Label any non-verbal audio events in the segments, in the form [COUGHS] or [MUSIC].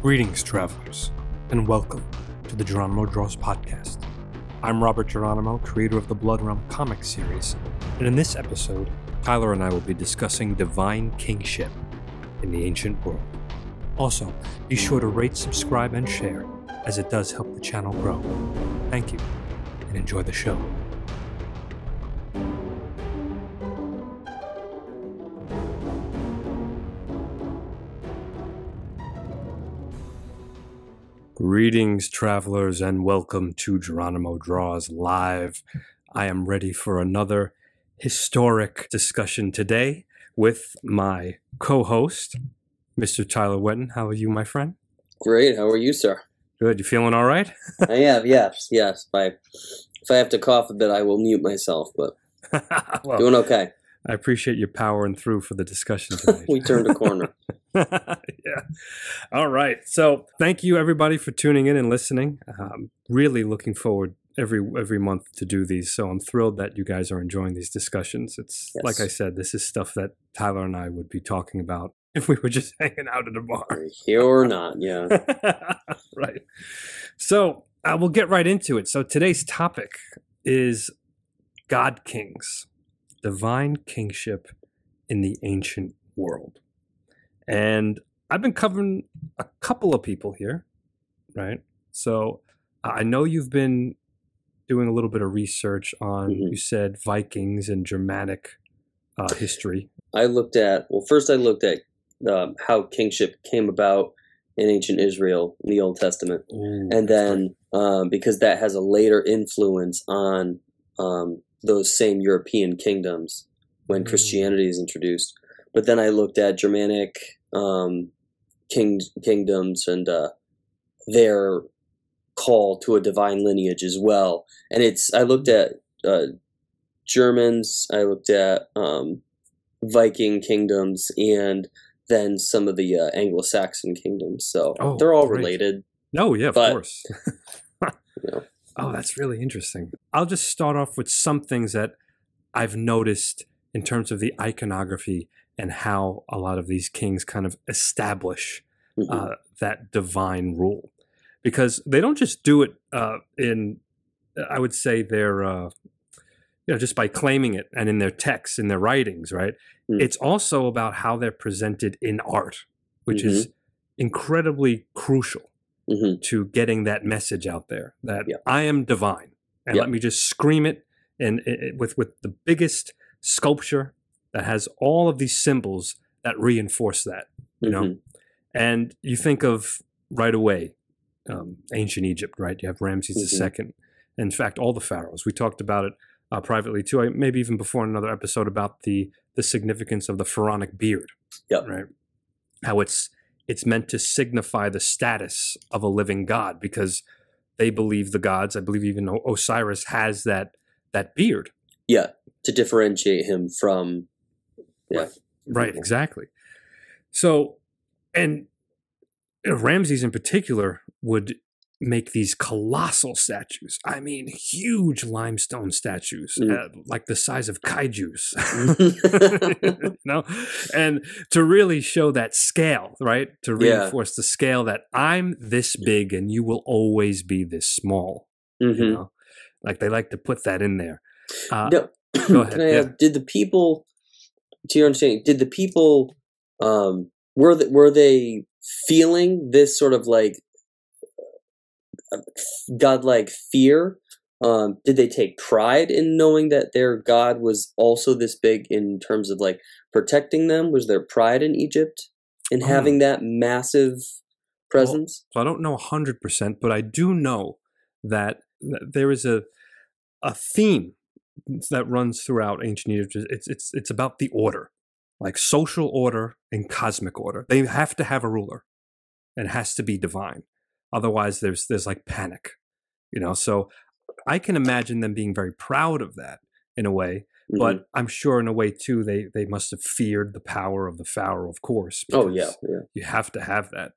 Greetings, travelers, and welcome to the Geronimo Draws podcast. I'm Robert Geronimo, creator of the Blood Realm comic series, and in this episode, Tyler and I will be discussing divine kingship in the ancient world. Also, be sure to rate, subscribe, and share, as it does help the channel grow. Thank you, and enjoy the show. Greetings, travelers, and welcome to Geronimo Draws Live. I am ready for another historic discussion today with my co host, Mr. Tyler Wetton. How are you, my friend? Great. How are you, sir? Good. You feeling all right? I am. Yes. Yes. I, if I have to cough a bit, I will mute myself. But [LAUGHS] well, doing okay. I appreciate you powering through for the discussion [LAUGHS] today. we turned a corner. [LAUGHS] yeah. All right. So thank you everybody for tuning in and listening. Um, really looking forward every every month to do these. So I'm thrilled that you guys are enjoying these discussions. It's Yes. like I said, this is stuff that Tyler and I would be talking about [LAUGHS] if we were just hanging out at a bar. Here or not. Yeah. right. So uh, we'll get right into it. So today's topic is God Kings, divine kingship in the ancient world. And I've been covering a couple of people here, right? So I know you've been doing a little bit of research on, Mhm. you said Vikings and Germanic uh, history. I looked at. Well, first I looked at um, how kingship came about in ancient Israel in the Old Testament, and then um, because that has a later influence on um, those same European kingdoms when Mm. Christianity is introduced. But then I looked at Germanic um, king kingdoms and uh, their call to a divine lineage as well. And it's I looked at uh, Germans, I looked at um, Viking kingdoms, and then some of the uh, Anglo-Saxon kingdoms. So Oh, they're all great. related. No, yeah, of But- course. [LAUGHS] You know. Oh, that's really interesting. I'll just start off with some things that I've noticed in terms of the iconography and how a lot of these kings kind of establish Mhm. uh, that divine rule. Because they don't just do it uh, in, I would say, their, uh, you know, just by claiming it and in their texts, in their writings, right? Mm. It's also about how they're presented in art, which is incredibly crucial Mhm. to getting that message out there that Yeah. I am divine, and Yeah. let me just scream it and it, it- with with the biggest sculpture that has all of these symbols that reinforce that. You know, Mhm. and you think of right away um, ancient Egypt, right? You have Ramses Mhm. II. In fact, all the pharaohs. We talked about it uh, privately too. I, maybe even before in another episode about the the significance of the pharaonic beard. Yep. Right. How it's it's meant to signify the status of a living god because they believe the gods. I believe even Osiris has that that beard. Yeah, to differentiate him from. Yeah. Right, people. exactly. So, and Ramses in particular would make these colossal statues. I mean, huge limestone statues, Mm. uh, like the size of kaijus. [LAUGHS] [LAUGHS] you know, and to really show that scale, right? To Yeah. reinforce the scale that I'm this big and you will always be this small. You Mhm. know, like they like to put that in there. Uh, No, go [CLEARS THROAT] ahead, Can I yeah. ask, did the people, to your understanding, did the people, um, were they, were they feeling this sort of like godlike fear? Um, did they take pride in knowing that their god was also this big in terms of like protecting them? Was there pride in Egypt in Oh. having that massive presence? So I don't know 100%, but I do know that th- there is a a theme that runs throughout ancient Egypt. It's it's it's about the order, like social order and cosmic order. They have to have a ruler, and it has to be divine. Otherwise, there's there's like panic, you know. So I can imagine them being very proud of that in a way, Mhm. but I'm sure in a way too they they must have feared the power of the pharaoh, of course. oh yeah, yeah. you have to have that.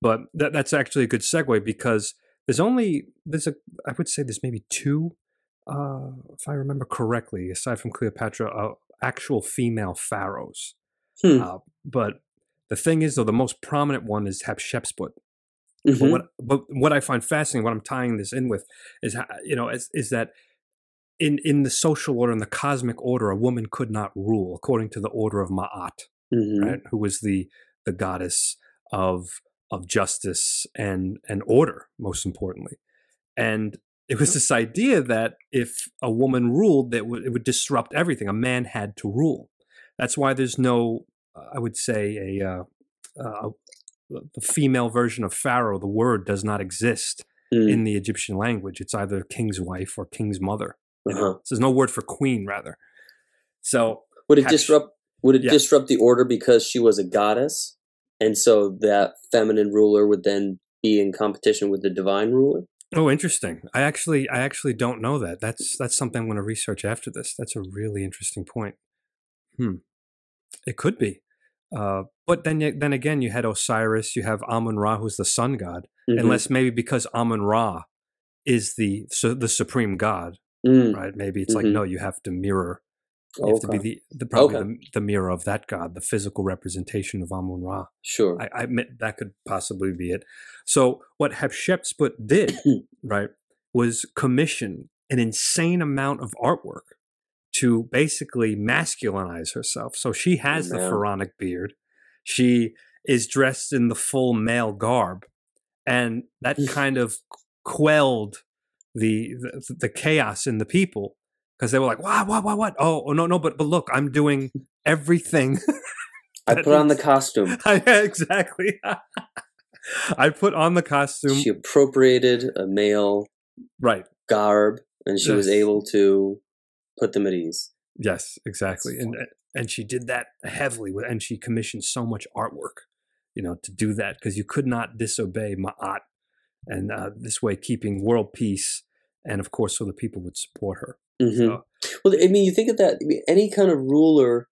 But that, that's actually a good segue because there's only there's a I would say there's maybe two, uh, if I remember correctly, aside from Cleopatra, uh, actual female pharaohs. Hmm. Uh, but the thing is, though, the most prominent one is Hatshepsut, But Mhm. what but what I find fascinating, what I'm tying this in with, is how, you know is, is that in in the social order, in the cosmic order, a woman could not rule according to the order of Ma'at, Mhm. right? Who was the the goddess of of justice and and order, most importantly. And it was this idea that if a woman ruled, that would, it would disrupt everything. A man had to rule. That's why there's no, I would say, a uh, uh, the female version of Pharaoh. The word does not exist Mm. in the Egyptian language. It's either king's wife or king's mother. You know? Uh-huh. So there's no word for queen, rather. So Would it disrupt? Would it Yeah. disrupt the order because she was a goddess, and so that feminine ruler would then be in competition with the divine ruler? Oh, interesting. I actually, I actually don't know that. That's that's something I'm going to research after this. That's a really interesting point. Hmm. It could be, uh, but then, then again, you had Osiris. You have Amun Ra, who's the sun god. Mhm. Unless maybe because Amun Ra is the so the supreme god, Mm. right? Maybe it's like Mhm. no, you have to mirror. You have to be the, the probably Okay. the, the mirror of that god, the physical representation of Amun Ra. Sure. I, I admit that could possibly be it. So what Hatshepsut did, [COUGHS] right, was commission an insane amount of artwork to basically masculinize herself. So she has the man. pharaonic beard. She is dressed in the full male garb, and that mm. kind of quelled the the, the chaos in the people because they were like, "What? What? What? What? Oh, oh, no, no! But but look, I'm doing everything." [LAUGHS] I put on the costume. [LAUGHS] exactly. [LAUGHS] I put on the costume. She appropriated a male right. garb, and she was able to put them at ease. Yes, exactly. And and she did that heavily with and she commissioned so much artwork, you know, to do that because you could not disobey Ma'at and uh, this way keeping world peace and of course so the people would support her. hmm So Well, I mean, you think of that. I mean, any kind of ruler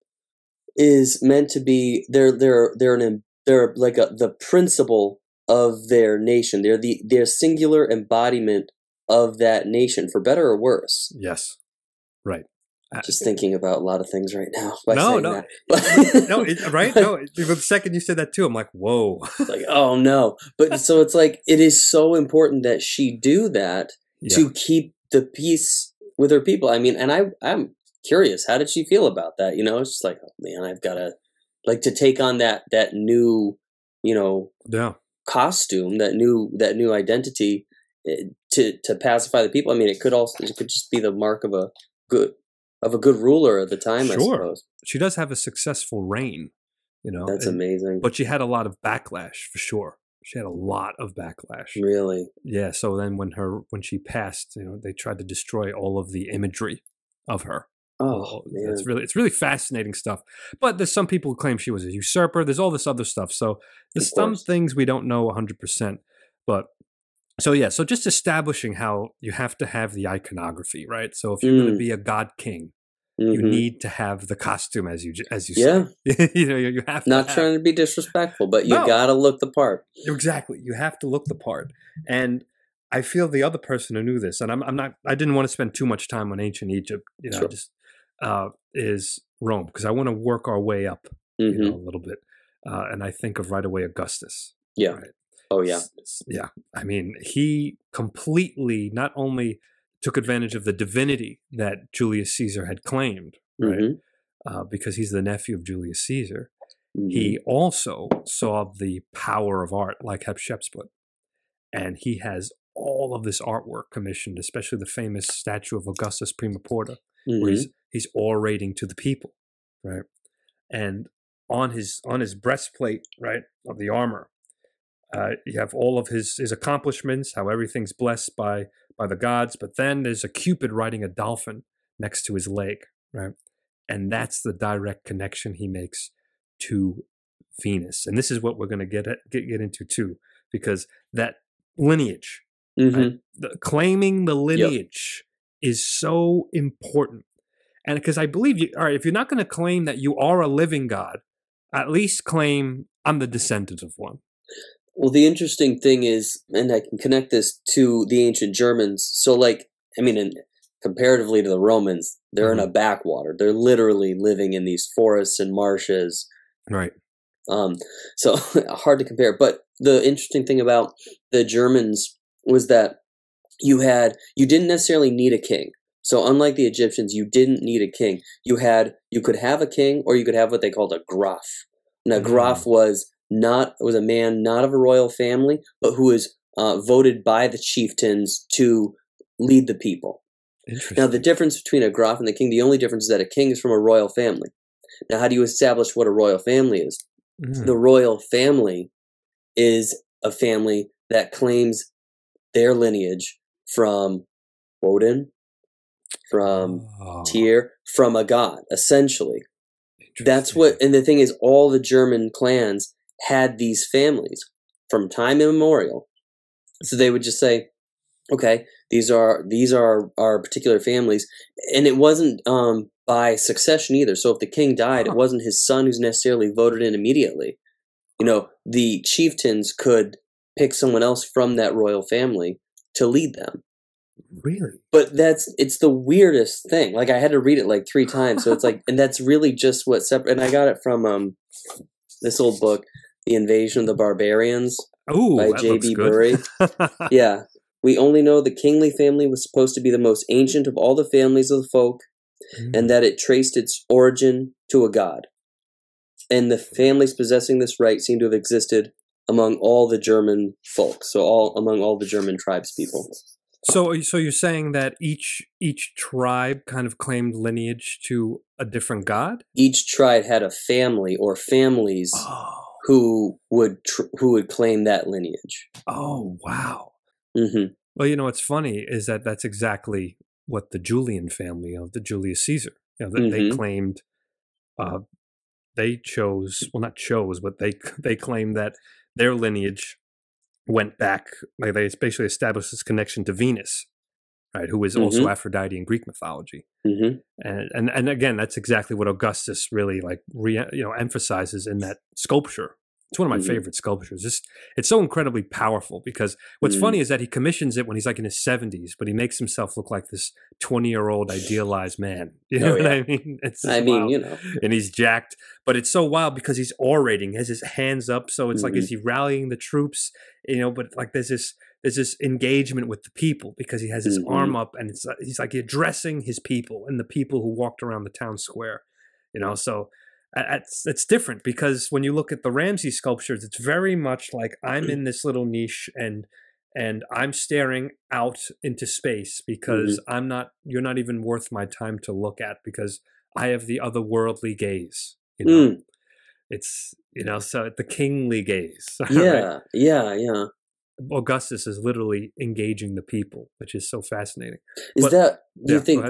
is meant to be. They're they're they're an they're like a, the principle of their nation. They're the their singular embodiment of that nation, for better or worse. yes. Right. Uh, Just thinking about a lot of things right now. [LAUGHS] By No, no. no, it, [LAUGHS] right? No, the second you said that too, I'm like, whoa. like oh no but so it's like it is so important that she do that Yeah. to keep the peace with her people i mean and i i'm curious how did she feel about that you know it's just like oh man i've got to like to take on that that new you know yeah. costume that new that new identity eh, to to pacify the people i mean it could also it could just be the mark of a good of a good ruler at the time i Sure. suppose She does have a successful reign, you know. that's and- amazing But she had a lot of backlash for sure. She had a lot of backlash. really Yeah, so then when her when she passed, you know, they tried to destroy all of the imagery of her. oh man It's really it's really fascinating stuff. But there's some people who claim she was a usurper. There's all this other stuff. So there's some things we don't know 100%. But so yeah, so just establishing how you have to have the iconography, right? So if you're going Mm. to be a god king, you Mhm. need to have the costume as you as you Yeah. say. [LAUGHS] you know, you have to not have- trying to be disrespectful, but you No. gotta look the part. Exactly. You have to look the part. And I feel the other person who knew this, and I'm, I'm not, I didn't want to spend too much time on ancient Egypt, you know, Sure. just, uh, is Rome, because I want to work our way up, hmm you know, a little bit. Uh, and I think of right away Augustus. Yeah. Right. Oh yeah. Yeah. I mean, he completely not only took advantage of the divinity that Julius Caesar had claimed, right? Mhm. Uh, because he's the nephew of Julius Caesar Mhm. he also saw the power of art like Hatshepsut. And he has all of this artwork commissioned, especially the famous statue of Augustus Prima Porta, where Mhm. he's, he's orating to the people, right? And on his on his breastplate, right, of the armor, uh, you have all of his his accomplishments, how everything's blessed by by the gods. But then there's a cupid riding a dolphin next to his leg, right? And that's the direct connection he makes to Venus. And this is what we're going to get, get get into too, because that lineage, Mhm. right? the, claiming the lineage is so important. And because I believe you, all right, if you're not going to claim that you are a living God, at least claim I'm the descendant of one. Well, the interesting thing is, and I can connect this to the ancient Germans. So, like, I mean, in, comparatively to the Romans, they're in a backwater. They're literally living in these forests and marshes, Right. Um, so [LAUGHS] hard to compare. But the interesting thing about the Germans was that you had you didn't necessarily need a king. So unlike the Egyptians, you didn't need a king. You had you could have a king, or you could have what they called a graf. Now, Mm. graf was not was a man not of a royal family, but who was uh, voted by the chieftains to lead the people. Now, the difference between a graf and the king, the only difference is that a king is from a royal family. Now, how do you establish what a royal family is? Mm. The royal family is a family that claims their lineage from Odin, from Oh, Tyr, from a god, essentially. That's what, and the thing is, all the German clans had these families from time immemorial. So they would just say, okay, these are these are our particular families, and it wasn't um, by succession either. So if the king died, it wasn't his son who's necessarily voted in immediately. You know, the chieftains could pick someone else from that royal family to lead them. Really? But that's it's the weirdest thing. Like I had to read it like three times, so it's like, [LAUGHS] and that's really just what separate. And I got it from um this old book, The Invasion of the Barbarians Ooh, by J.B. J. looks B. good. Bury. [LAUGHS] Yeah, we only know the kingly family was supposed to be the most ancient of all the families of the folk, Mm. and that it traced its origin to a god. And the families possessing this right seem to have existed among all the German folk, so all among all the German tribes people. So, so you're saying that each each tribe kind of claimed lineage to a different god? Each tribe had a family or families Oh, who would tr- who would claim that lineage. oh, wow. hmm Well, you know what's funny is that that's exactly what the Julian family of the Julius Caesar. You know, that they Mhm. claimed. Uh, they chose well, not chose, but they they claimed that their lineage went back. Like they basically established this connection to Venus, right? Who is also Aphrodite in Greek mythology. hmm and and and again that's exactly what augustus really like re, you know emphasizes in that sculpture it's one of my Mhm. favorite sculptures it's, it's so incredibly powerful because what's Mhm. funny is that he commissions it when he's like in his 70s but he makes himself look like this 20 year old idealized man [LAUGHS] you know Oh, what yeah. i mean [LAUGHS] it's I mean, wild. you know, and he's jacked but it's so wild because he's orating he has his hands up so it's like is he rallying the troops you know but like there's this there's this engagement with the people because he has his Mhm. arm up and it's he's like addressing his people and the people who walked around the town square you know so it's it's different because when you look at the Ramses sculptures it's very much like I'm in this little niche and and I'm staring out into space because I'm not you're not even worth my time to look at because I have the otherworldly gaze you know Mm, it's you know so the kingly gaze [LAUGHS] right? yeah, yeah, yeah. Augustus is literally engaging the people, which is so fascinating. Is But- that do Yeah, you think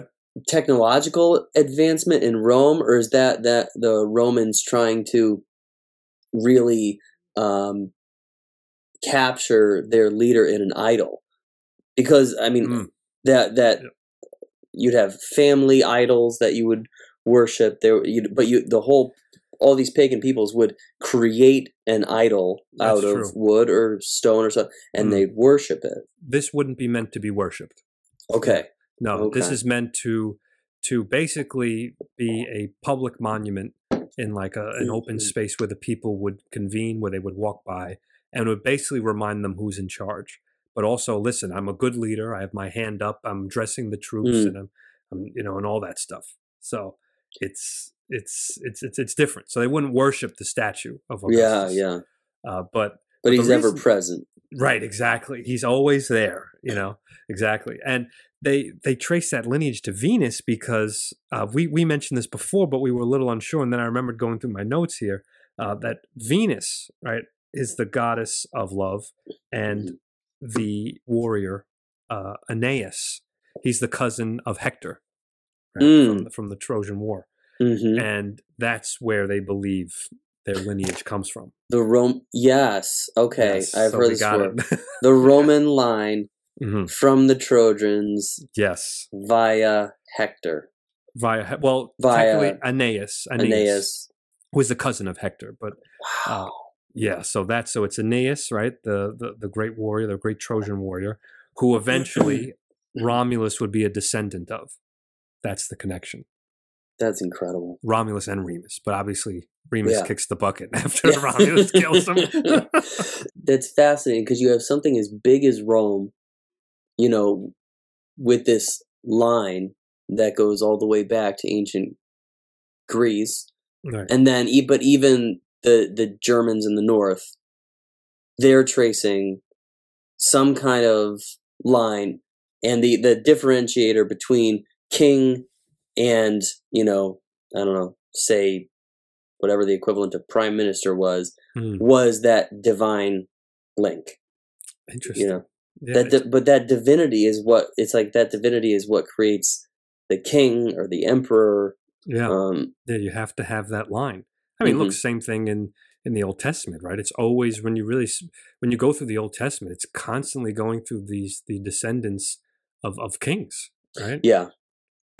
technological advancement in Rome, or is that that the Romans trying to really um, capture their leader in an idol? Because I mean Mm. that that Yeah. you'd have family idols that you would worship there, but you the whole all these pagan peoples would create an idol That's out of true. wood or stone or something, and Mm. they'd worship it. This wouldn't be meant to be worshipped. Okay. No, this is meant to to basically be a public monument in like a, an open Mhm. space where the people would convene, where they would walk by, and would basically remind them who's in charge. But also, listen, I'm a good leader. I have my hand up. I'm dressing the troops, Mm. and I'm, I'm, you know, and all that stuff. So it's it's it's it's it's different. So they wouldn't worship the statue of Yeah, Augustus. yeah. Uh, but But he's ever present. Right, exactly. He's always there, you know, exactly. And they they trace that lineage to Venus because uh, we we mentioned this before, but we were a little unsure. And then I remembered going through my notes here uh, that Venus, right, is the goddess of love, and the warrior uh, Aeneas, he's the cousin of Hector, right, from, Mm. the, from the Trojan War, hmm and that's where they believe their lineage comes from. The Rome. Yes. Okay. Yes, I've so heard this got before. [LAUGHS] the Roman line Mhm. from the Trojans Yes. via Hector. via well Via Aeneas, Aeneas Aeneas. was the cousin of Hector, but Wow. uh, yeah, so that's so it's Aeneas, right? The, the the great warrior, the great Trojan warrior, who eventually Romulus would be a descendant of. That's the connection. That's incredible. Romulus and Remus, but obviously Remus Yeah. kicks the bucket [LAUGHS] after Yeah. Romulus kills him. [LAUGHS] [LAUGHS] That's fascinating because you have something as big as Rome, you know, with this line that goes all the way back to ancient Greece, right. and then but even the the Germans in the north, they're tracing some kind of line, and the the differentiator between king and you know I don't know say whatever the equivalent of prime minister was Hmm, was that divine link Interesting. you know Yeah, that di- but that divinity is what it's like that divinity is what creates the king or the emperor yeah. um yeah, you have to have that line. I mean, look, Mhm. same thing in in the Old Testament, right? It's always when you really when you go through the Old Testament, it's constantly going through these the descendants of of kings, right? yeah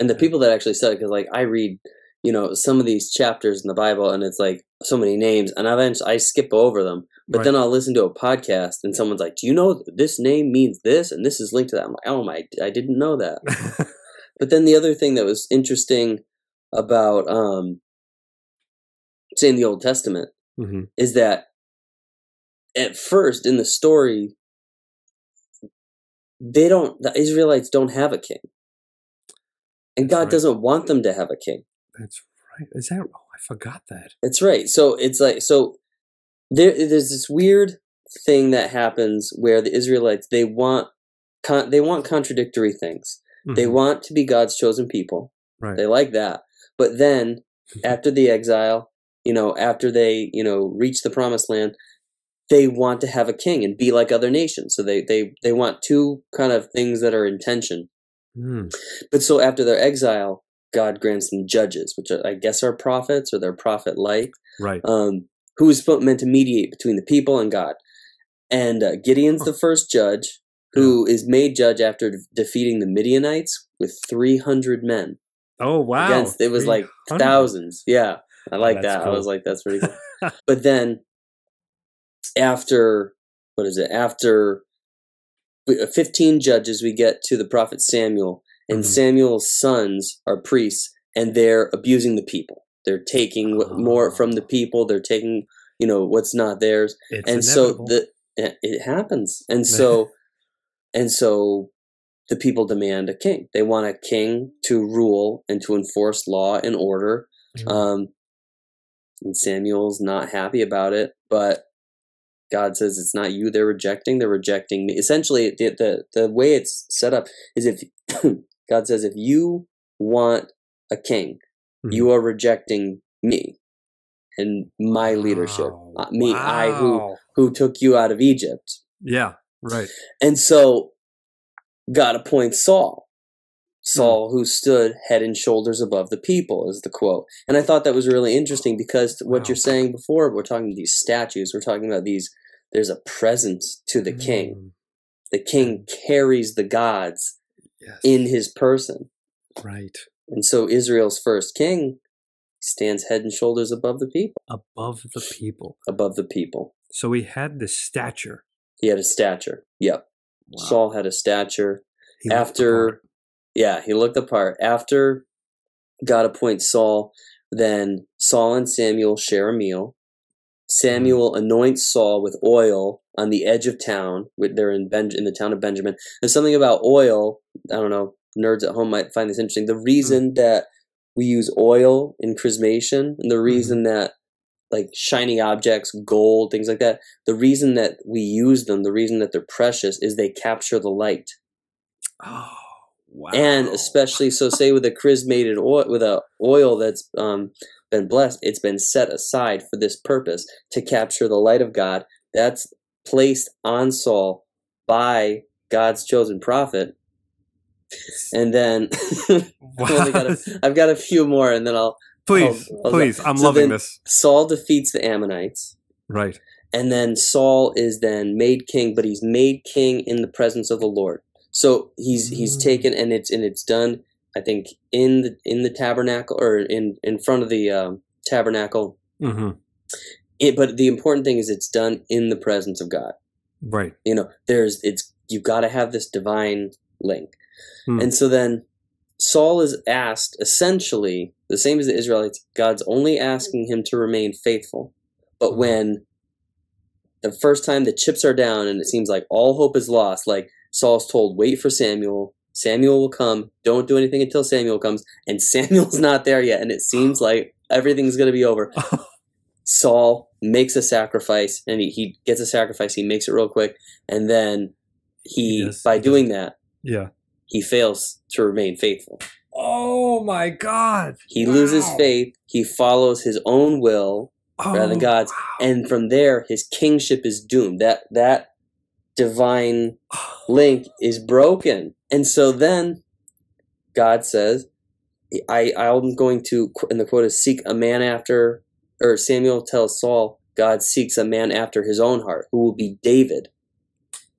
and the people that actually said it because like i read you know some of these chapters in the bible and it's like so many names and i eventually i skip over them but Right. then i'll listen to a podcast and someone's like do you know this name means this and this is linked to that i'm like oh my i didn't know that [LAUGHS] But then the other thing that was interesting about um say in the Old Testament Mhm. is that at first in the story they don't the Israelites don't have a king. And God right. doesn't want them to have a king. That's right. Is that? Oh, I forgot that. That's right. So it's like so there there's this weird thing that happens where the Israelites they want con- they want contradictory things. They Mhm. want to be God's chosen people. right. They like that. But then after the exile, you know, after they, you know, reach the promised land, they want to have a king and be like other nations. So they they they want two kind of things that are in tension. Hmm. But so after their exile, God grants them judges, which I guess are prophets or they're prophet like, Right. um, who is meant to mediate between the people and God. And uh, Gideon's the first judge who is made judge after de- defeating the Midianites with 300 men Oh wow. against it was like thousands. Yeah, I like That's that. I was like, that's pretty cool. [LAUGHS] but then after what is it? After uh, fifteen judges, we get to the prophet Samuel, and Mhm. Samuel's sons are priests, and they're abusing the people. They're taking what more from the Oh. people. They're taking you know what's not theirs, It's and so the it it happens, and so [LAUGHS] and so the people demand a king. They want a king to rule and to enforce law and order. Mhm. Um, and Samuel's not happy about it, but God says it's not you they're rejecting; they're rejecting me. Essentially, the the, the way it's set up is if [COUGHS] God says if you want a king, Mhm. you are rejecting me and my leadership, Wow. Uh, me, I who who took you out of Egypt. Yeah. Right. And so God appoints Saul. Saul, who stood head and shoulders above the people, is the quote. And I thought that was really interesting because what Wow. you're saying before, we're talking about these statues, we're talking about these, there's a presence to the king. Mm, The king carries the gods Yes. in his person. right And so Israel's first king stands head and shoulders above the people, above the people. above the people. So he had this stature. He had a stature. Yep. Wow. Saul had a stature. He the after yeah he looked the part after god appoints saul then saul and samuel share a meal samuel anoints saul with oil on the edge of town they're in, ben, in the town of benjamin. There's something about oil i don't know nerds at home might find this interesting. The reason that we use oil in chrismation and the reason that like shiny objects gold things like that the reason that we use them the reason that they're precious is they capture the light. Oh wow. and especially so say with a chrismated oil with a oil that's um, been blessed it's been set aside for this purpose to capture the light of god that's placed on saul by god's chosen prophet and then. [LAUGHS] I've, got a, I've got a few more and then i'll please, I'll- I'll- please. I'm so loving this. saul defeats the ammonites Right. and then Saul is then made king, but he's made king in the presence of the Lord. So he's he's Mm. taken and it's and it's done. I think in the in the tabernacle or in in front of the um, tabernacle. hmm It, but the important thing is it's done in the presence of God. Right. You know, there's it's you've got to have this divine link. Hmm. And so then Saul is asked essentially the same as the Israelites. God's only asking him to remain faithful. But when the first time the chips are down and it seems like all hope is lost, like Saul's told, wait for Samuel. Samuel will come. Don't do anything until Samuel comes. And [LAUGHS] Samuel's not there yet. And it seems [SIGHS] like everything's going to be over. [LAUGHS] Saul makes a sacrifice and he, he gets a sacrifice. He makes it real quick. And then he, does, by doing that, yeah. he fails to remain faithful. Oh my God. He loses faith. He follows his own will rather than Oh, God's. wow. And from there, his kingship is doomed. That, that divine link is broken. And so then God says, I, I'm going to, in the quote is, seek a man after, or Samuel tells Saul, God seeks a man after his own heart, who will be David,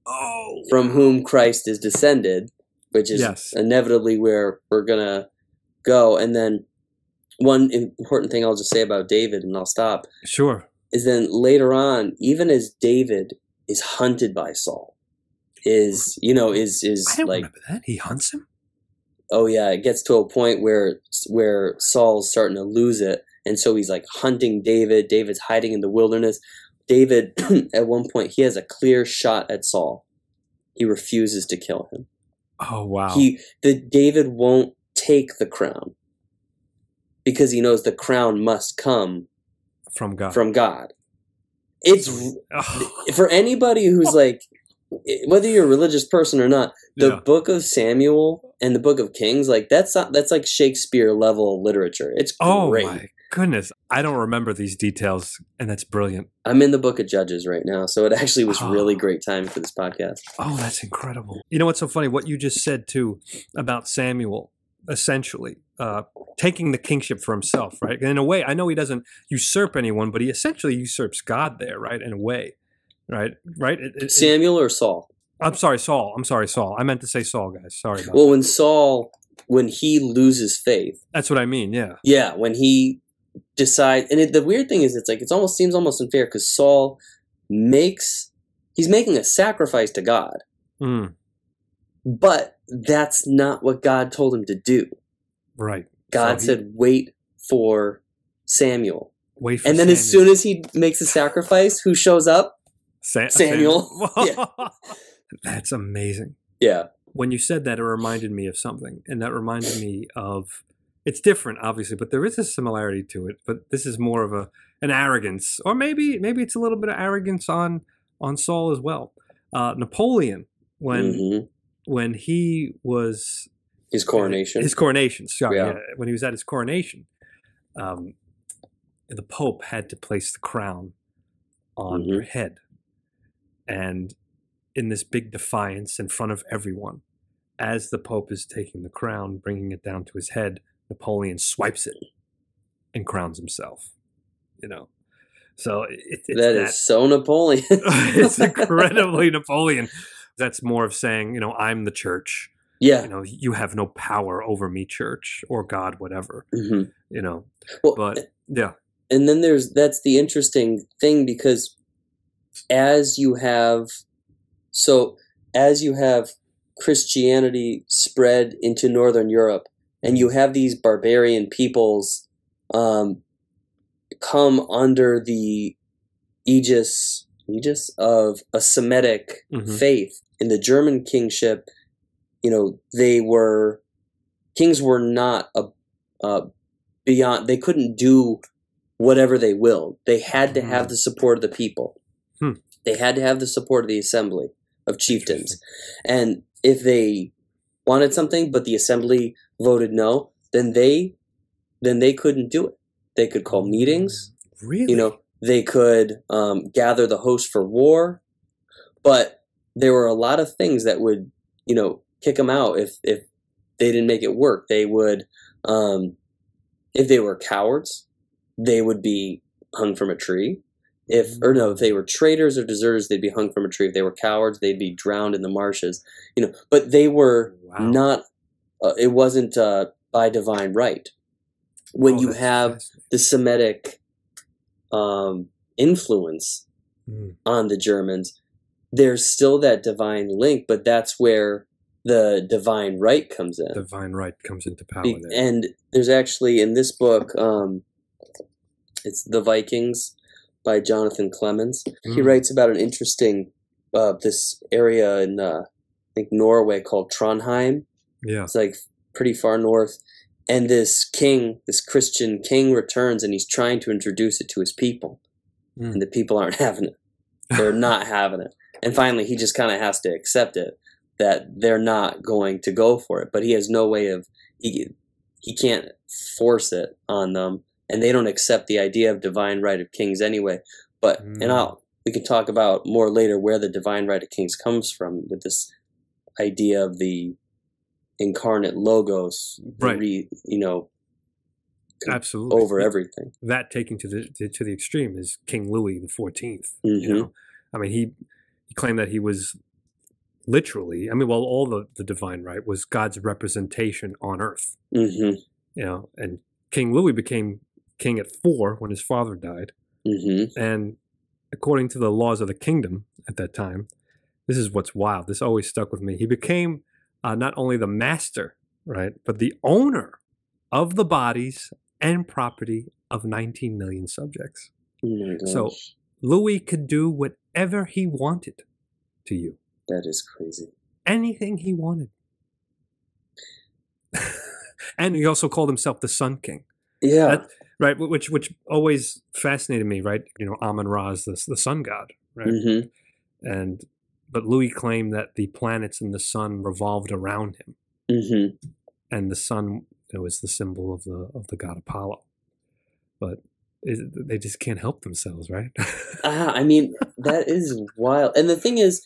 Oh. from whom Christ is descended, which is Yes. inevitably where we're going to go. And then one important thing I'll just say about David, and I'll stop, Sure. is then later on, even as David is hunted by Saul, is, you know, is, is I don't like, remember that. He hunts him? oh yeah, it gets to a point where where Saul's starting to lose it, and so he's like hunting David. David's hiding in the wilderness. David, [CLEARS THROAT] at one point, he has a clear shot at Saul. He refuses to kill him. Oh, wow. He the David won't take the crown because he knows the crown must come from God. from God. It's Oh, for anybody who's like whether you're a religious person or not the yeah. book of samuel and the book of kings like that's not, that's like shakespeare level literature it's Oh, great my goodness. I don't remember these details, and that's brilliant. i'm in the book of judges right now so it actually was really Oh. great time for this podcast Oh, that's incredible. You know what's so funny? What you just said too about Samuel, essentially uh, taking the kingship for himself, right? And in a way, I know he doesn't usurp anyone, but he essentially usurps God there, right? In a way, right? Right? It- it- samuel or saul I'm sorry, Saul. I'm sorry, Saul. I meant to say Saul, guys. Sorry about well that. when saul when he loses faith That's what I mean. Yeah. yeah when he decides, and it, the weird thing is it's like it almost seems almost unfair because saul makes he's making a sacrifice to god Mm, but that's not what god told him to do right. God So he- said, wait for Samuel. Wait for And then as soon as he makes a sacrifice, who shows up? Sa- Samuel. [LAUGHS] That's amazing. Yeah. when you said that, it reminded me of something, and that reminded me of. It's different, obviously, but there is a similarity to it. But this is more of a an arrogance, or maybe maybe it's a little bit of arrogance on on Saul as well. Uh, Napoleon, when Mhm. when he was His coronation. his coronation, sorry, Yeah. when he was at his coronation, um, the Pope had to place the crown on Mhm. her head, and in this big defiance in front of everyone, as the Pope is taking the crown, bringing it down to his head, Napoleon swipes it and crowns himself. You know, so it, it's that is so Napoleon. [LAUGHS] it's [LAUGHS] incredibly Napoleon. That's more of saying, you know, I'm the church. Yeah. You know, you have no power over me, church or God, whatever. Mhm. You know, Well, but yeah, and then there's that's the interesting thing because as you have so as you have Christianity spread into Northern Europe and you have these barbarian peoples um, come under the aegis aegis of a Semitic Mhm. faith in the German kingship you know they were kings were not a, uh, beyond they couldn't do whatever they willed. They had to have the support of the people. Hmm. They had to have the support of the assembly of chieftains. And if they wanted something but the assembly voted no, then they then they couldn't do it. They could call meetings, really, you know, they could um, gather the host for war, but there were a lot of things that would, you know, kick them out if if they didn't make it work. They would, um, if they were cowards, they would be hung from a tree. If or no, if they were traitors or deserters, they'd be hung from a tree. If they were cowards, they'd be drowned in the marshes. You know, but they were wow. not. Uh, it wasn't uh, by divine right. When Oh, you have the Semitic um, influence Mm. on the Germans, there's still that divine link, but that's where the divine right comes in. Divine right comes into power Be- there. and there's actually in this book, um, it's The Vikings by Jonathan Clements. He Mm. writes about an interesting uh, this area in uh, I think Norway called Trondheim. Yeah. It's like pretty far north. And this king, this Christian king, returns and he's trying to introduce it to his people. Mm. And the people aren't [LAUGHS] having it. They're not [LAUGHS] having it. And finally, he just kind of has to accept it that they're not going to go for it. But he has no way of, he, he can't force it on them. And they don't accept the idea of divine right of kings anyway. But, Mm. and I'll, we can talk about more later where the divine right of kings comes from with this idea of the incarnate logos, Right. re, you know, Absolutely. over everything. that taken to the to, the extreme is King Louis the 14th Mhm. You know, I mean, he he claimed that he was literally. I mean, well, all the the divine right was God's representation on earth. hmm You know, and King Louis became king at four when his father died, hmm and according to the laws of the kingdom at that time, this is what's wild. This always stuck with me. He became uh, not only the master, right, but the owner of the bodies and property of 19 million subjects. Oh. So- Louis could do whatever he wanted to you, that is crazy. anything he wanted. [LAUGHS] and he also called himself the Sun King, Yeah. That- right? Which which always fascinated me, right? You know, Amon Ra is the, the sun god, right? hmm And but Louis claimed that the planets and the sun revolved around him, hmm and the sun you know, was the symbol of the of the god Apollo. But they just can't help themselves, right? [LAUGHS] Ah, I mean, that is wild. And the thing is,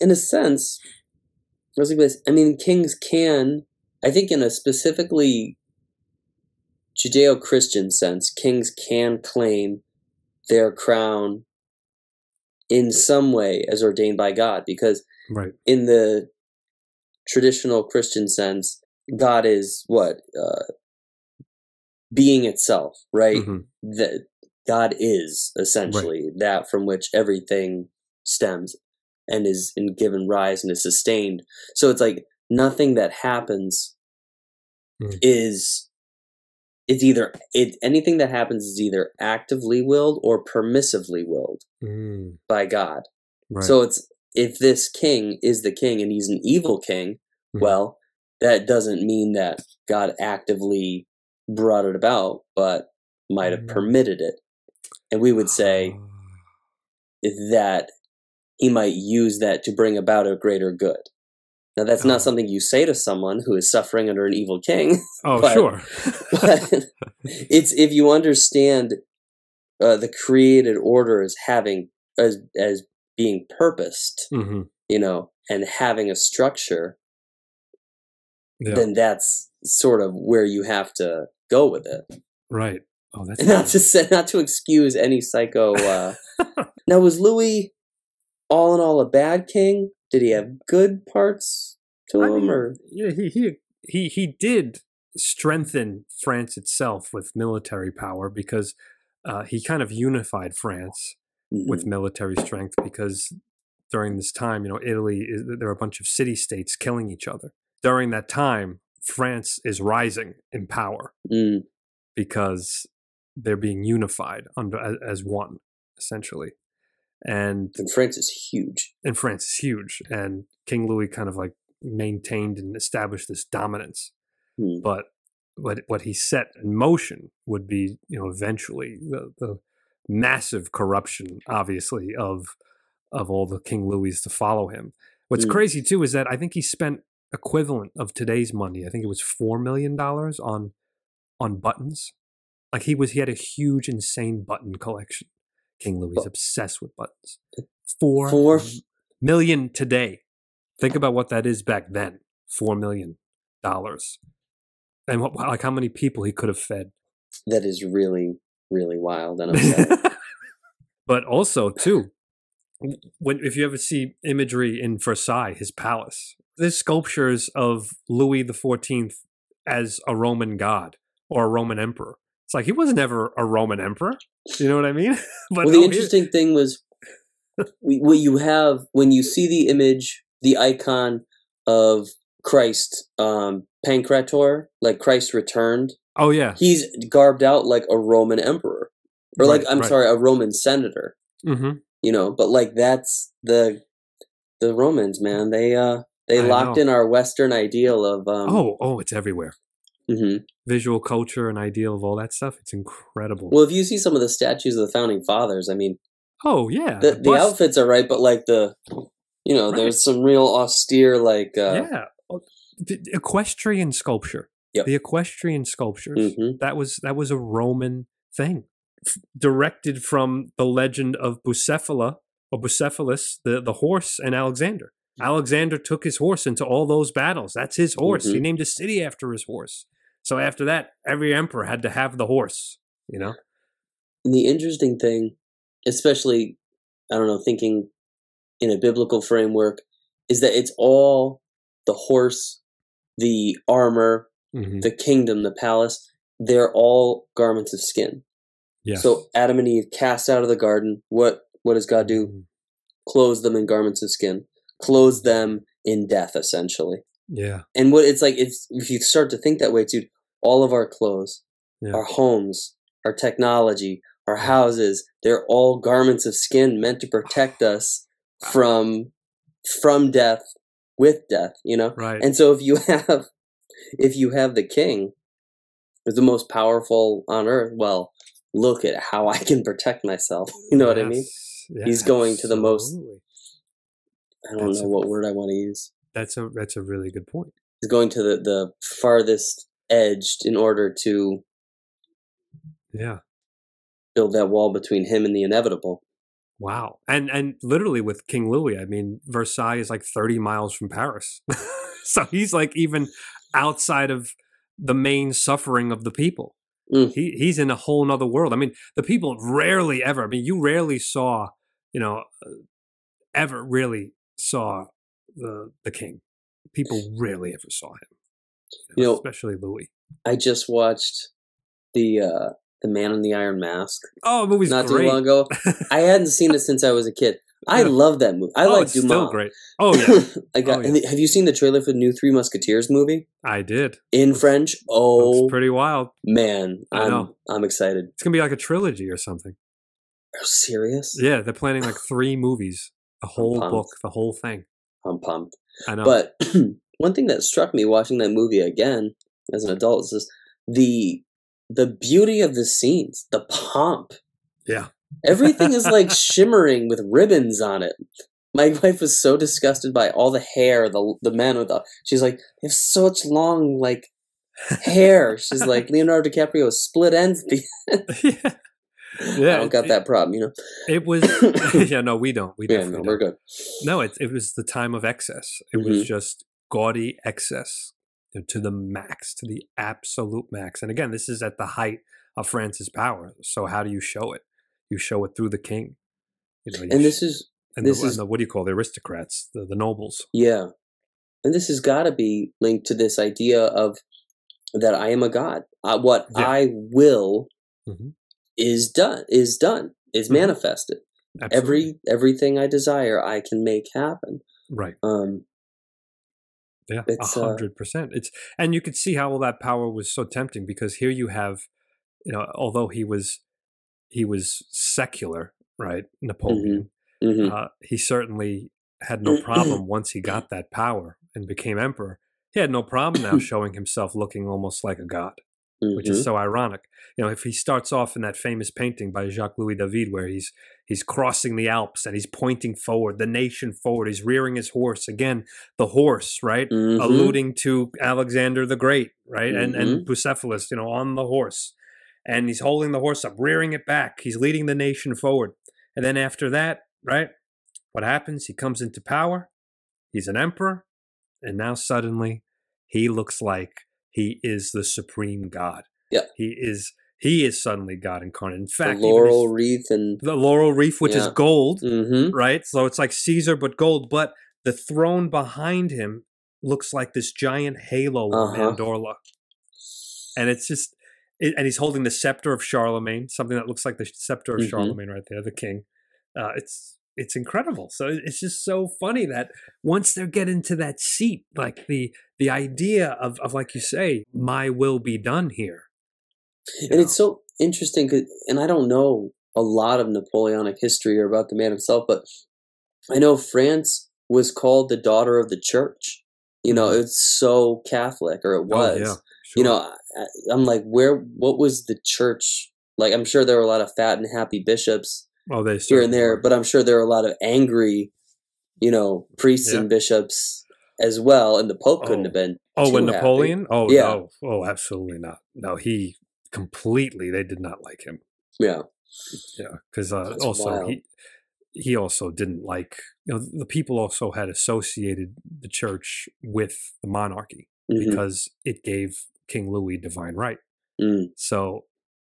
in a sense, I was like this. I mean, kings can, I think, in a specifically Judeo-Christian sense, kings can claim their crown in some way as ordained by God, because right. in the traditional Christian sense, God is what uh, being itself, right? Mhm. that God is essentially that from which everything stems and is in given rise and is sustained. So it's like nothing that happens Mhm. is it's either it anything that happens is either actively willed or permissively willed Mm, by God. right. So it's if this king is the king and he's an evil king, Mhm. well, that doesn't mean that God actively brought it about, but might have Mm. permitted it. And we would say Ah. that he might use that to bring about a greater good. Now, that's Oh. not something you say to someone who is suffering under an evil king, Oh, [LAUGHS] but- sure. [LAUGHS] but it's if you understand uh, the created order as having as as being purposed, hmm you know, and having a structure, Yeah. then that's sort of where you have to go with it. right. Oh, that's [LAUGHS] not to say, not to excuse any psycho. Uh... now, was Louis all in all a bad king? Did he have good parts to I him, mean, or yeah, he he he he did strengthen France itself with military power because uh, he kind of unified France Mhm. with military strength because during this time, you know, Italy is there are a bunch of city states killing each other. During that time, France is rising in power Mm, because they're being unified under as, as one, essentially. And and France is huge. and France is huge, and King Louis kind of like maintained and established this dominance. Hmm. But what what he set in motion would be, you know, eventually the, the massive corruption, obviously, of of all the King Louis to follow him. What's Hmm. crazy too is that I think he spent equivalent of today's money. I think it was four million dollars on on buttons. Like he was, he had a huge, insane button collection. King Louis is obsessed with buttons. Four Four? million today. Think about what that is back then. Four million dollars, and what, like how many people he could have fed. That is really, really wild and [LAUGHS] upsetting. but also too, when if you ever see imagery in Versailles, his palace, there's sculptures of Louis the Fourteenth as a Roman god or a Roman emperor. It's like he was never a Roman emperor. You know what I mean? [LAUGHS] but well, the he- interesting thing was what you have when you see the image, the icon of Christ, um, Pancrator, like Christ returned. Oh yeah. He's garbed out like a Roman emperor, or like I'm right. sorry, a Roman senator. Mm-hmm. You know, but like that's the the Romans, man. They uh they I locked know. in our Western ideal of um. Oh, oh, it's everywhere. Mhm. Visual culture and ideal of all that stuff. It's incredible. Well, if you see some of the statues of the founding fathers, I mean, oh yeah. the, the outfits are right, but like the, you know, Right. there's some real austere like. uh yeah. Oh, the equestrian sculpture. Yep. The equestrian sculptures. mhm. That was that was a Roman thing, F- directed from the legend of Bucephala or Bucephalus, the the horse, and Alexander. Alexander took his horse into all those battles. That's his horse. He Mhm. named a city after his horse. So after that, every emperor had to have the horse. You know. And the interesting thing, especially, I don't know, thinking in a biblical framework, is that it's all the horse, the armor, Mm-hmm. the kingdom, the palace. They're all garments of skin. Yes. So Adam and Eve cast out of the garden. What what does God do? Mhm. Clothe them in garments of skin. Clothe them in death, essentially. Yeah. And what it's like, it's if you start to think that way, dude. All of our clothes, Yeah. our homes, our technology, our houses, they're all garments of skin meant to [SIGHS] protect us from from death with death, you know? Right. And so if you have if you have the king who's the most powerful on earth, well, look at how I can protect myself. [LAUGHS] You know what I mean? Yes. He's going to the most-. I don't That's know a- what word I want to use. That's a that's a really good point. He's going to the, the farthest edge in order to Yeah. build that wall between him and the inevitable. Wow. And and literally with King Louis, I mean, Versailles is like 30 miles from Paris. [LAUGHS] so he's like even outside of the main suffering of the people. Mm. He he's in a whole nother world. I mean, the people rarely ever, I mean, you rarely saw, you know, uh, ever really saw the the king. People rarely ever saw him. You know- especially Louis. I just watched the uh the Man in the Iron Mask Oh, the movie's not great. too long ago. [LAUGHS] I hadn't seen it since I was a kid. I Yeah. love that movie. I oh, like it's Dumas. still great. Oh yeah, [LAUGHS] I got. Oh, yeah. have you seen the trailer for the new Three Musketeers movie I did. in French? Oh pretty wild. man, I I'm know. I'm excited. It's gonna be like a trilogy or something. Are you serious? Yeah, they're planning like three movies, a whole book, the whole thing. I'm pumped. I know. But [CLEARS THROAT] one thing that struck me watching that movie again as an adult is just the the beauty of the scenes, the pomp. Yeah. Everything is like [LAUGHS] shimmering with ribbons on it. My [LAUGHS] wife was so disgusted by all the hair, the the men with the she's like, they have such long like hair. She's like [LAUGHS] Leonardo DiCaprio split ends. at the- yeah, yeah. I don't got it, that problem, you know. It was. [COUGHS] [LAUGHS] yeah, no, we don't. We Yeah, definitely no, we're don't. good. No, it it was the time of excess. It Mm-hmm. was just gaudy excess you know, to the max, to the absolute max. And again, this is at the height of France's power. So how do you show it? You show it through the king. You know, you And sh- this is and, this the, is- and the what do you call the aristocrats, the, the nobles? Yeah. And this has got to be linked to this idea of that I am a god. Uh, what Yeah. I will hmm is done, is done, is Mhm. manifested. Absolutely. Every everything I desire, I can make happen. right. Um, Yeah, a It's, uh, hundred percent. It's and you could see how all that power was so tempting because here you have, you know, although he was he was secular, right, Napoleon, mhm. uh, he certainly had no problem [CLEARS THROAT] once he got that power and became emperor. He had no problem now showing himself looking almost like a god, which Mhm. is so ironic. You know, if he starts off in that famous painting by Jacques Louis David, where he's he's crossing the Alps and he's pointing forward, the nation forward, he's rearing his horse again, the horse, right, Mhm. alluding to Alexander the Great, right, and Mm-hmm. and Bucephalus, you know, on the horse, and he's holding the horse up, rearing it back, he's leading the nation forward, and then after that, right, what happens? He comes into power, he's an emperor, and now suddenly he looks like he is the supreme god. Yeah. he is. He is suddenly God incarnate. In fact, even laurel his- wreath and the laurel wreath, which is Yeah. gold, hmm right? So it's like Caesar but gold, but the throne behind him looks like this giant halo of Uh-huh. mandorla, and it's just, it, and he's holding the scepter of Charlemagne, something that looks like the scepter of Mhm. Charlemagne right there, the king. Uh, it's it's incredible. So it's just so funny that once they get into that seat, like the the idea of, of like you say, my will be done here. And it's so interesting, and I don't know a lot of Napoleonic history or about the man himself, but I know France was called the daughter of the church. You know, mm-hmm. it's so Catholic, or it was. Oh, yeah, You know, I, I'm like, where? What was the church like? I'm sure there were a lot of fat and happy bishops oh, they here and there, but I'm sure there were a lot of angry, you know, priests Yeah. and bishops as well. And the Pope couldn't Oh. have been. oh, when too happy. Napoleon? Oh, Yeah. no, oh, absolutely not. No, he completely. They did not like him. Yeah, Yeah, because uh, also wild. he he also didn't like you know the people also had associated the church with the monarchy Mhm. because it gave King Louis divine right. Mm. So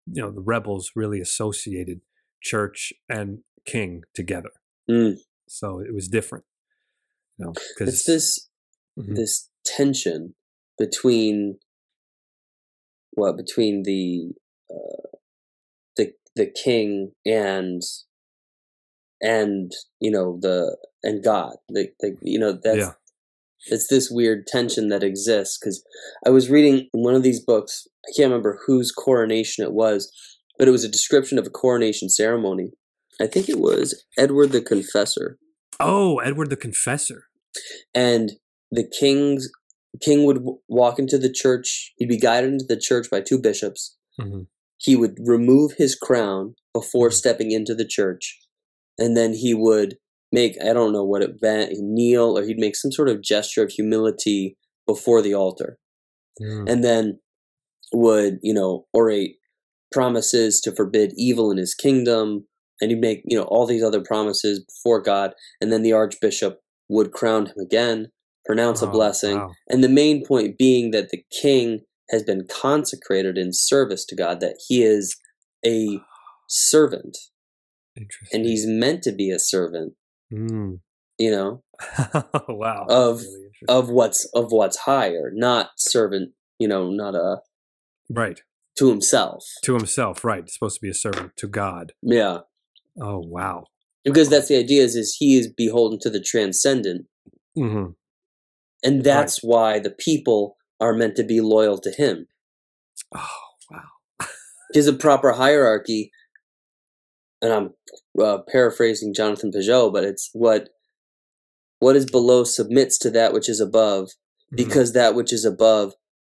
you know the rebels really associated church and king together. Mm. So it was different. You know, because it's this Mhm. this tension between what between the uh, the the king and and you know the and God the, the you know that's yeah, it's this weird tension that exists because I was reading one of these books I can't remember whose coronation it was but it was a description of a coronation ceremony I think it was Edward the Confessor oh Edward the Confessor. and the king's king would walk into the church he'd be guided into the church by two bishops Mhm. he would remove his crown before Mhm. stepping into the church and then he would make i don't know what it meant kneel or he'd make some sort of gesture of humility before the altar Mm. and then would you know orate promises to forbid evil in his kingdom and he'd make you know all these other promises before god and then the archbishop would crown him again pronounce a Oh, blessing. wow. and the main point being that the king has been consecrated in service to god that he is a servant. And he's meant to be a servant. Mm. you know? [LAUGHS] Wow. Of- Really of what's of what's higher not servant you know not a right to himself to himself. Right. It's supposed to be a servant to God. yeah Oh wow. because that's the idea is is he is beholden to the transcendent hmm and that's why the people are meant to be loyal to him Oh wow. [LAUGHS] there's a proper hierarchy and i'm uh, paraphrasing Jonathan Pageau but it's what what is below submits to that which is above Mhm. because that which is above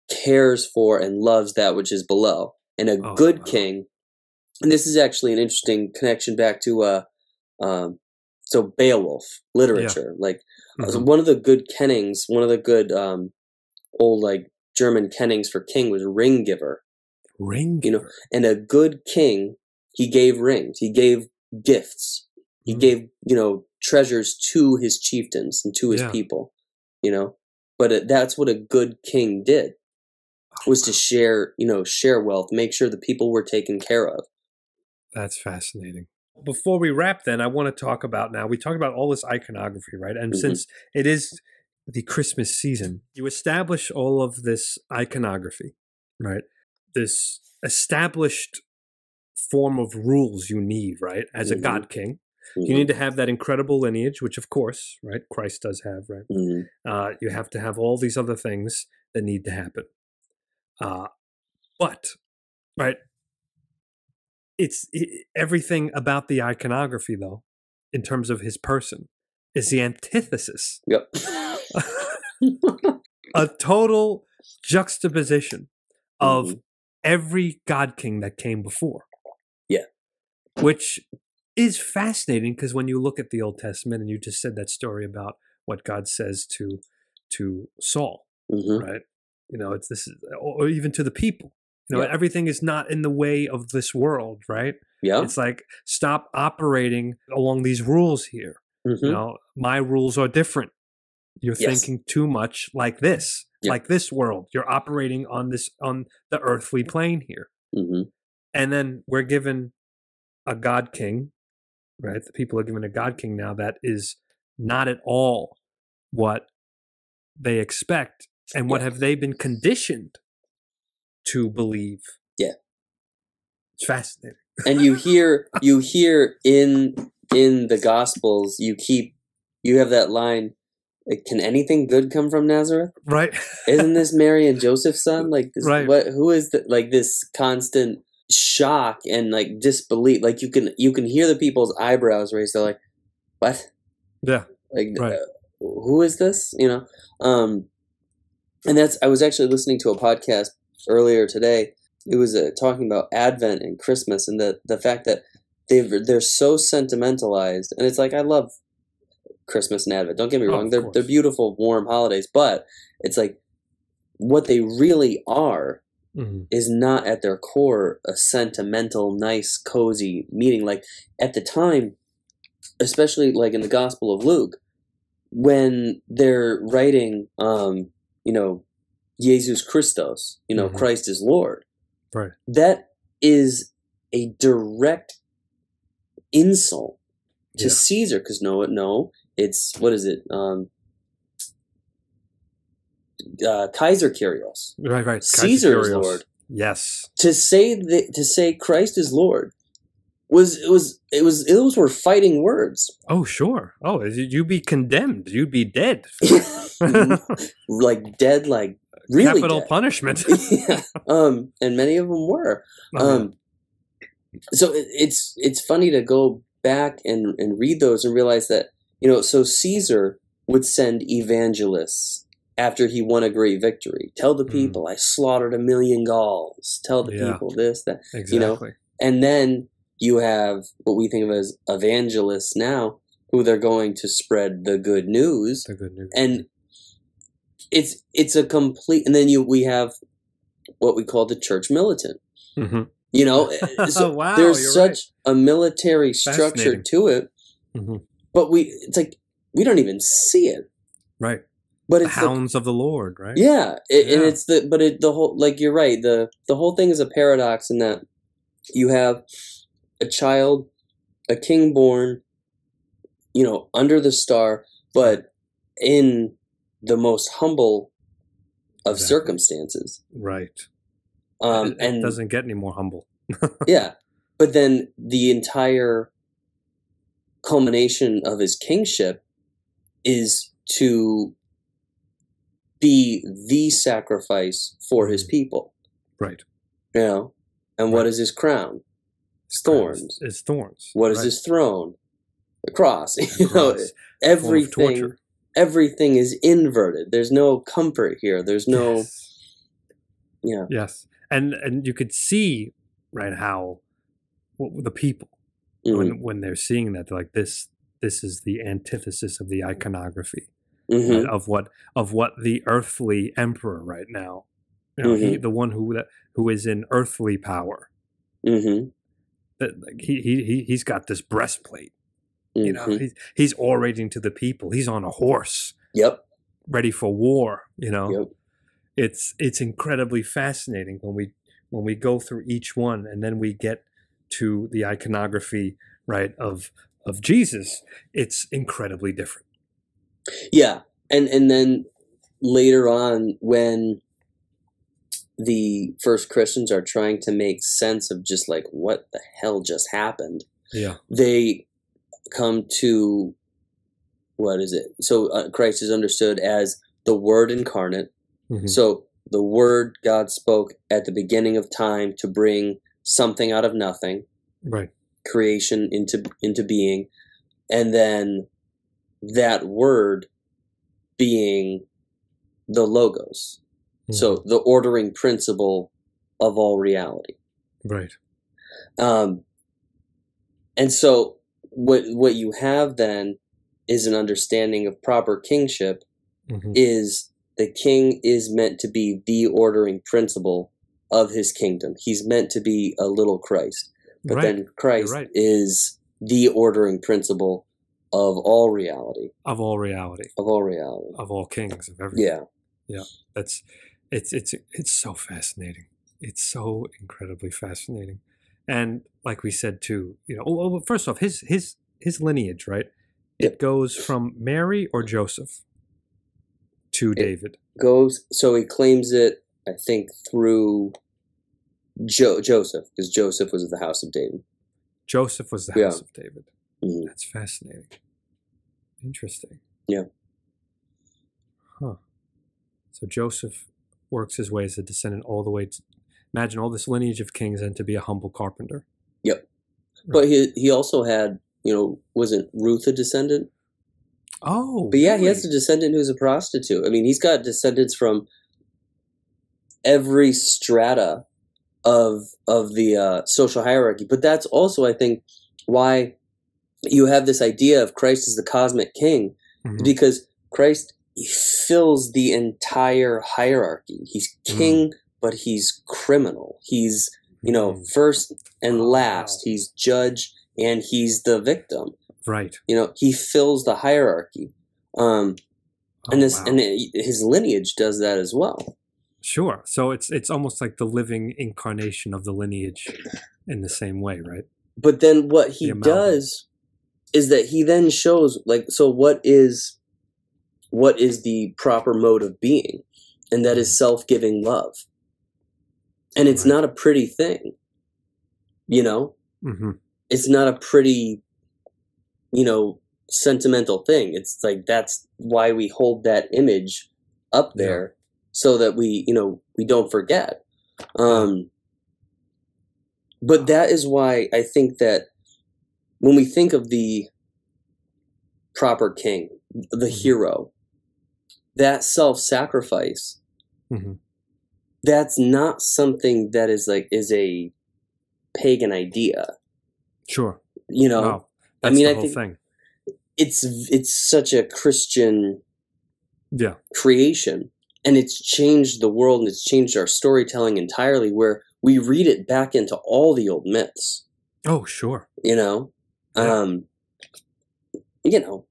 cares for and loves that which is below and a Oh, good wow. king and this is actually an interesting connection back to uh um so beowulf literature like so Mhm. one of the good kennings one of the good um old like german kennings for king was ring giver ring. you know, and a good king he gave rings he gave gifts he Mm. gave you know treasures to his chieftains and to his Yeah. people you know but it, that's what a good king did was to share you know share wealth make sure the people were taken care of That's fascinating. Before we wrap, then, I want to talk about now. We talk about all this iconography, right? And Mhm. since it is the Christmas season, you establish all of this iconography, right? This established form of rules you need, right? As a Mhm. God king, Mhm. you need to have that incredible lineage, which, of course, right, Christ does have, right? Mhm. Uh, you have to have all these other things that need to happen. Uh, but, right, it's i everything about the iconography, though, in terms of his person, is the antithesis, yep [LAUGHS] a total juxtaposition of Mhm. every god king that came before. Yeah. Which is fascinating because when you look at the Old Testament and you just said that story about what God says to to Saul, Mhm. right? You know, it's this, or even to the people. You know, Yeah. everything is not in the way of this world, right? yeah It's like stop operating along these rules here. Mhm. You know, my rules are different. You're Yes. thinking too much like this, Yeah. like this world. You're operating on this on the earthly plane here. Mhm. And then we're given a God King, right? The people are given a God King now that is not at all what they expect. And what Yeah. have they been conditioned to believe? Yeah. It's fascinating. and you [LAUGHS] hear you hear in in the Gospels, you keep you have that line. like, Can anything good come from Nazareth? Right. Isn't this [LAUGHS] Mary and Joseph's son? Like, this, Right. what? Who is the, like this constant shock and like disbelief? Like you can you can hear the people's eyebrows raised. They're like, "What? yeah. Like, Right. uh, who is this?" You know. Um, and that's I was actually listening to a podcast earlier today. It was uh, talking about Advent and Christmas and the the fact that they they're so sentimentalized, and it's like I love Christmas and Advent. Don't get me Oh, wrong; of they're course. they're beautiful, warm holidays, but it's like what they really are Mhm. is not at their core a sentimental, nice, cozy meeting. Like at the time, especially like in the Gospel of Luke, when they're writing, um, you know, Jesus Christos, you know, Mhm. Christ is Lord. Right. That is a direct insult to Yeah. Caesar because no, no, it's what is it? Um, uh, Kaiser Kyrios. Right. Right. Caesar is. Lord. Yes. To say that to say Christ is Lord was it was it was those were fighting words. Oh, sure. Oh, you'd be condemned. You'd be dead. [LAUGHS] like dead, like really Capital dead. punishment. [LAUGHS] yeah. Um, and many of them were. Oh, Um, so it, it's it's funny to go back and and read those and realize that you know so Caesar would send evangelists after he won a great victory. Tell the Mhm. people I slaughtered a million Gauls. Tell the Yeah. people this that. exactly. know, And then you have what we think of as evangelists now, who they're going to spread the good news. the good news. And it's it's a complete. And then you we have what we call the church militant. Mhm. You know, [LAUGHS] so wow, there's such a military structure to it, Mhm. but we it's like we don't even see it. right. But The it's the hounds of the Lord, right? Yeah, it, and it's the but it the whole like you're right the the whole thing is a paradox in that you have a child, a king born, you know, under the star, but in the most humble of Exactly. circumstances. Right. Um, it, it and doesn't get any more humble. [LAUGHS] yeah, but then the entire culmination of his kingship is to be the sacrifice for his people. Right. You know, and what Right. is his crown? It's Thorns. It's thorns. What is right. his throne? The cross. [LAUGHS] You know, cross, form of everything. Everything is inverted. There's no comfort here. There's no. Yes. Yeah. Yes. And and you could see right how w- the people Mhm, when when they're seeing that they're like this this is the antithesis of the iconography mhm, right, of what of what the earthly emperor right now you know Mm-hmm. he, the one who that who is in earthly power mhm, like he he he- he's got this breastplate you know? Mhm. he's he's orating to the people. He's on a horse. Yep. ready for war you know? Yep. it's it's incredibly fascinating when we when we go through each one and then we get to the iconography right of of Jesus. It's incredibly different. Yeah, and and then later on, when the first Christians are trying to make sense of just like what the hell just happened, yeah they come to what is it? So uh, Christ is understood as the Word incarnate. Mhm. So the Word God spoke at the beginning of time to bring something out of nothing, right creation into into being, and then that Word being the logos. So the ordering principle of all reality. Right Um, and so what what you have then is an understanding of proper kingship Mhm. is the king is meant to be the ordering principle of his kingdom. He's meant to be a little Christ. But right then Christ right. is the ordering principle of all reality. of all reality Of all reality. of all kings of everything Yeah. Yeah. that's it's it's it's so fascinating it's so incredibly fascinating and like we said too you know oh, well, first off his his his lineage right it Yep. goes from mary or joseph to david Goes so he claims it, I think, through jo- Joseph, because Joseph was of the house of David. joseph was the Yeah. house of david Mhm. That's fascinating. Interesting. Yeah. Huh. So Joseph works his way as a descendant all the way to imagine all this lineage of kings and to be a humble carpenter. Yep. But he he also had, you know, wasn't Ruth a descendant? Oh, But yeah, he has a descendant who's a prostitute. I mean, he's got descendants from every strata of of the uh, social hierarchy. But that's also, I think, why you have this idea of Christ as the cosmic king, Mhm. because Christ fills the entire hierarchy. He's king, but he's criminal. He's you know Mhm. first and Oh, last. wow. He's judge and he's the victim. right. You know, he fills the hierarchy. Um, and Oh, this wow. and it, his lineage does that as well. Sure. So it's it's almost like the living incarnation of the lineage in the same way, right? But then what he The does is that he then shows like so what is what is the proper mode of being, and that is self-giving love. And it's not a pretty thing. You know, hmm it's not a pretty you know sentimental thing it's like that's why we hold that image up Yeah. there so that we you know we don't forget um but that is why i think that when we think of the proper king the Mhm. hero that self-sacrifice hmm that's not something that is like is a pagan idea Sure. you know wow. That's mean, the I whole think- thing. it's it's such a Christian Yeah. creation and it's changed the world and it's changed our storytelling entirely where we read it back into all the old myths Oh, sure. you know Yeah. um you know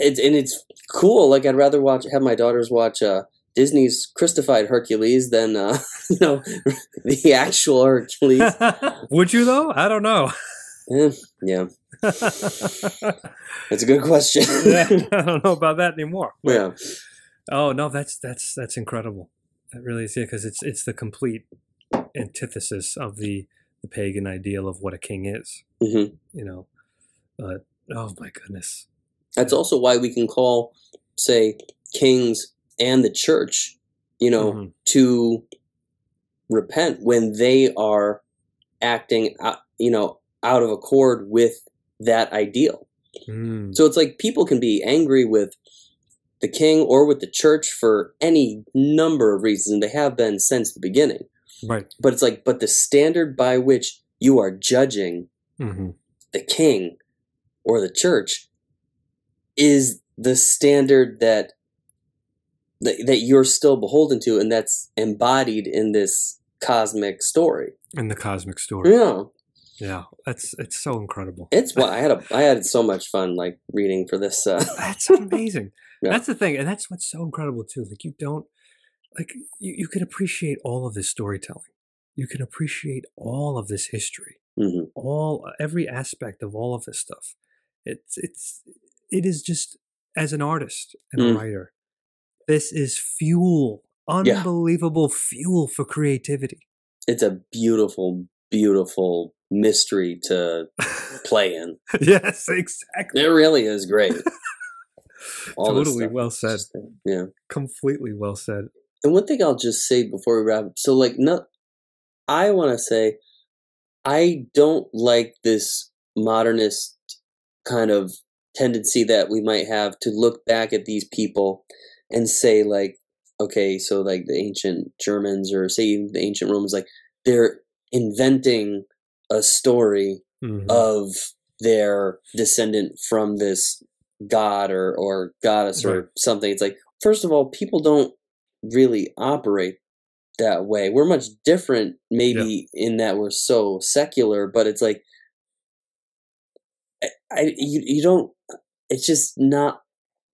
it's and it's cool like i'd rather watch have my daughters watch uh disney's christified hercules than uh [LAUGHS] you know [LAUGHS] the actual hercules [LAUGHS] Would you though? I don't know. Eh, yeah that's a good question yeah, I don't know about that anymore. But- yeah Oh no, that's that's that's incredible. That really is yeah, because it's it's the complete antithesis of the the pagan ideal of what a king is. hmm You know, but oh my goodness. That's also why we can call, say, kings and the church, you know, Mhm. to repent when they are acting, out, you know, out of accord with that ideal. Mm, So it's like people can be angry with the king or with the church for any number of reasons, and they have been since the beginning. right. But it's like, but the standard by which you are judging hmm the king or the church is the standard that that, that you're still beholden to and that's embodied in this cosmic story In the cosmic story. yeah Yeah, that's it's so incredible. it's why i had a i had so much fun like reading for this uh [LAUGHS] That's amazing. [LAUGHS] Yeah. That's the thing, and that's what's so incredible too. Like you don't like you, you can appreciate all of this storytelling. You can appreciate all of this history. mhm. all every aspect of all of this stuff. It's it's it is just as an artist and a Mm. writer, this is fuel, Yeah. unbelievable fuel for creativity. it's a beautiful beautiful mystery to [LAUGHS] play in yes, exactly. it really is great [LAUGHS] All Totally well said. just- yeah Completely well said. And one thing I'll just say before we wrap up, so like no I wanna say I don't like this modernist kind of tendency that we might have to look back at these people and say like, okay, so like the ancient Germans or say even the ancient Romans, like they're inventing a story Mhm. of their descendant from this god or or goddess or something. It's like first of all, people don't really operate that way. We're much different, maybe in that we're so secular, but it's like I, I you you don't. It's just not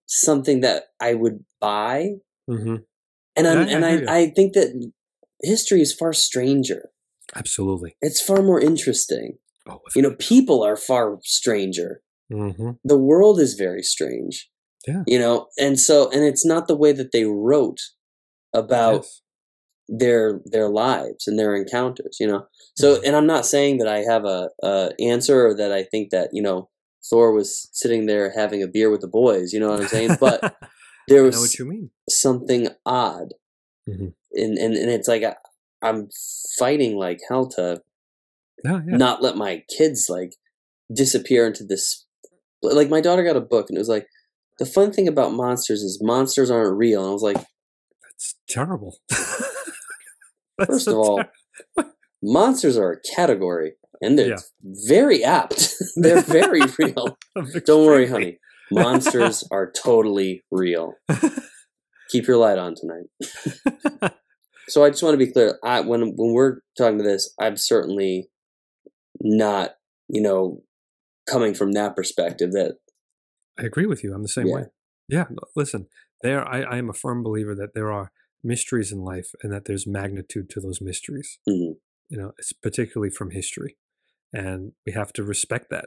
something that I would buy, Mhm. and I'm, I and hear. I I think that history is far stranger. Absolutely. It's far more interesting. Oh, You know, people are far stranger. hmm the world is very strange. Yeah. You know, and so and it's not the way that they wrote about Yes. their their lives and their encounters, you know. So Mhm. and I'm not saying that I have a, a answer or that I think that, you know, Thor was sitting there having a beer with the boys. You know what I'm saying? But [LAUGHS] there was what you mean. something odd, Mhm. and and and it's like I, I'm fighting like hell to Yeah, yeah. not let my kids like disappear into this. Like my daughter got a book, and it was like the fun thing about monsters is monsters aren't real. And I was like, That's terrible. [LAUGHS] That's First so of all, ter- [LAUGHS] monsters are a category, and they're Yeah. very apt. [LAUGHS] they're very [LAUGHS] real. Don't worry, honey. Monsters are totally real. [LAUGHS] Keep your light on tonight. So I just want to be clear. I when when we're talking to this, I'm certainly not, you know, coming from that perspective. That I agree with you. I'm the same Yeah. way. Yeah. Listen, there. I, I am a firm believer that there are mysteries in life, and that there's magnitude to those mysteries. Mhm. You know, it's particularly from history, and we have to respect that.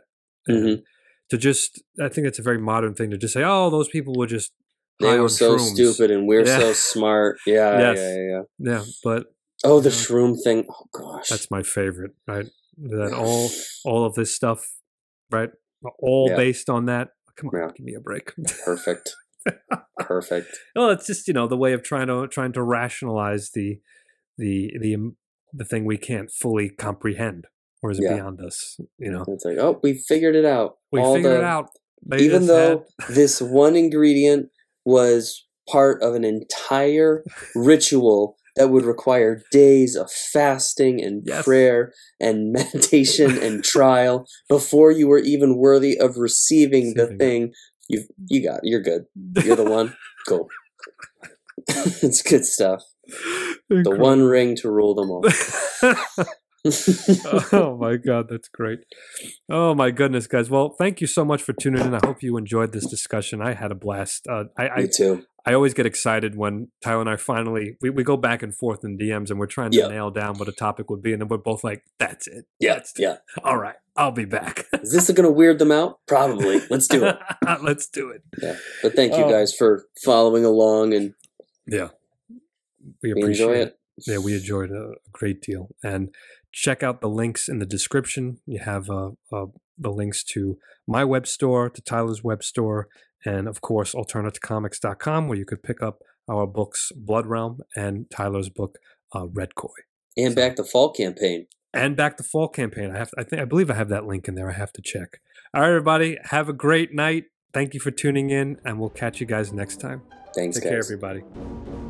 Mhm. To just, I think it's a very modern thing to just say, "Oh, those people were just they were so shrooms." stupid and we're Yeah. so smart. Yeah, Yes. yeah, yeah, yeah. Yeah, but Oh, the shroom thing. Oh gosh. that's my favorite. Right, that [SIGHS] all all of this stuff, right, all Yeah. based on that. Come on, give me a break. perfect. Perfect. [LAUGHS] well, it's just you know the way of trying to trying to rationalize the the the um, the thing we can't fully comprehend, or is it Yeah. beyond us? You know, It's like, oh, we figured it out. we All figured the- it out. They even though this one ingredient was part of an entire ritual that would require days of fasting and Yes. prayer and [LAUGHS] meditation and [LAUGHS] trial before you were even worthy of receiving the thing you you got you're good you're the one cool [LAUGHS] it's good stuff the one ring to rule them all oh my god, that's great. Oh my goodness, guys. Well, thank you so much for tuning in. I hope you enjoyed this discussion. I had a blast. Uh, I, I me too I always get excited when Tyler and I finally we, we go back and forth in DMs and we're trying to Yeah. nail down what a topic would be, and then we're both like, "That's it. yeah That's yeah all right. I'll be back. is this gonna weird them out probably let's do it [LAUGHS] Let's do it. but thank you Oh. guys for following along and Yeah, we we appreciate enjoy it. it Yeah, we enjoyed a great deal. And check out the links in the description. You have uh, uh, the links to my web store, to Tyler's web store, and of course, alternativecomics.com, where you could pick up our books, Blood Realm, and Tyler's book, uh, Red Koi. and back the fall campaign And back to fall campaign. I have, I think, I believe I have that link in there. I have to check. All right, everybody, have a great night. Thank you for tuning in, and we'll catch you guys next time. thanks Take guys care, everybody.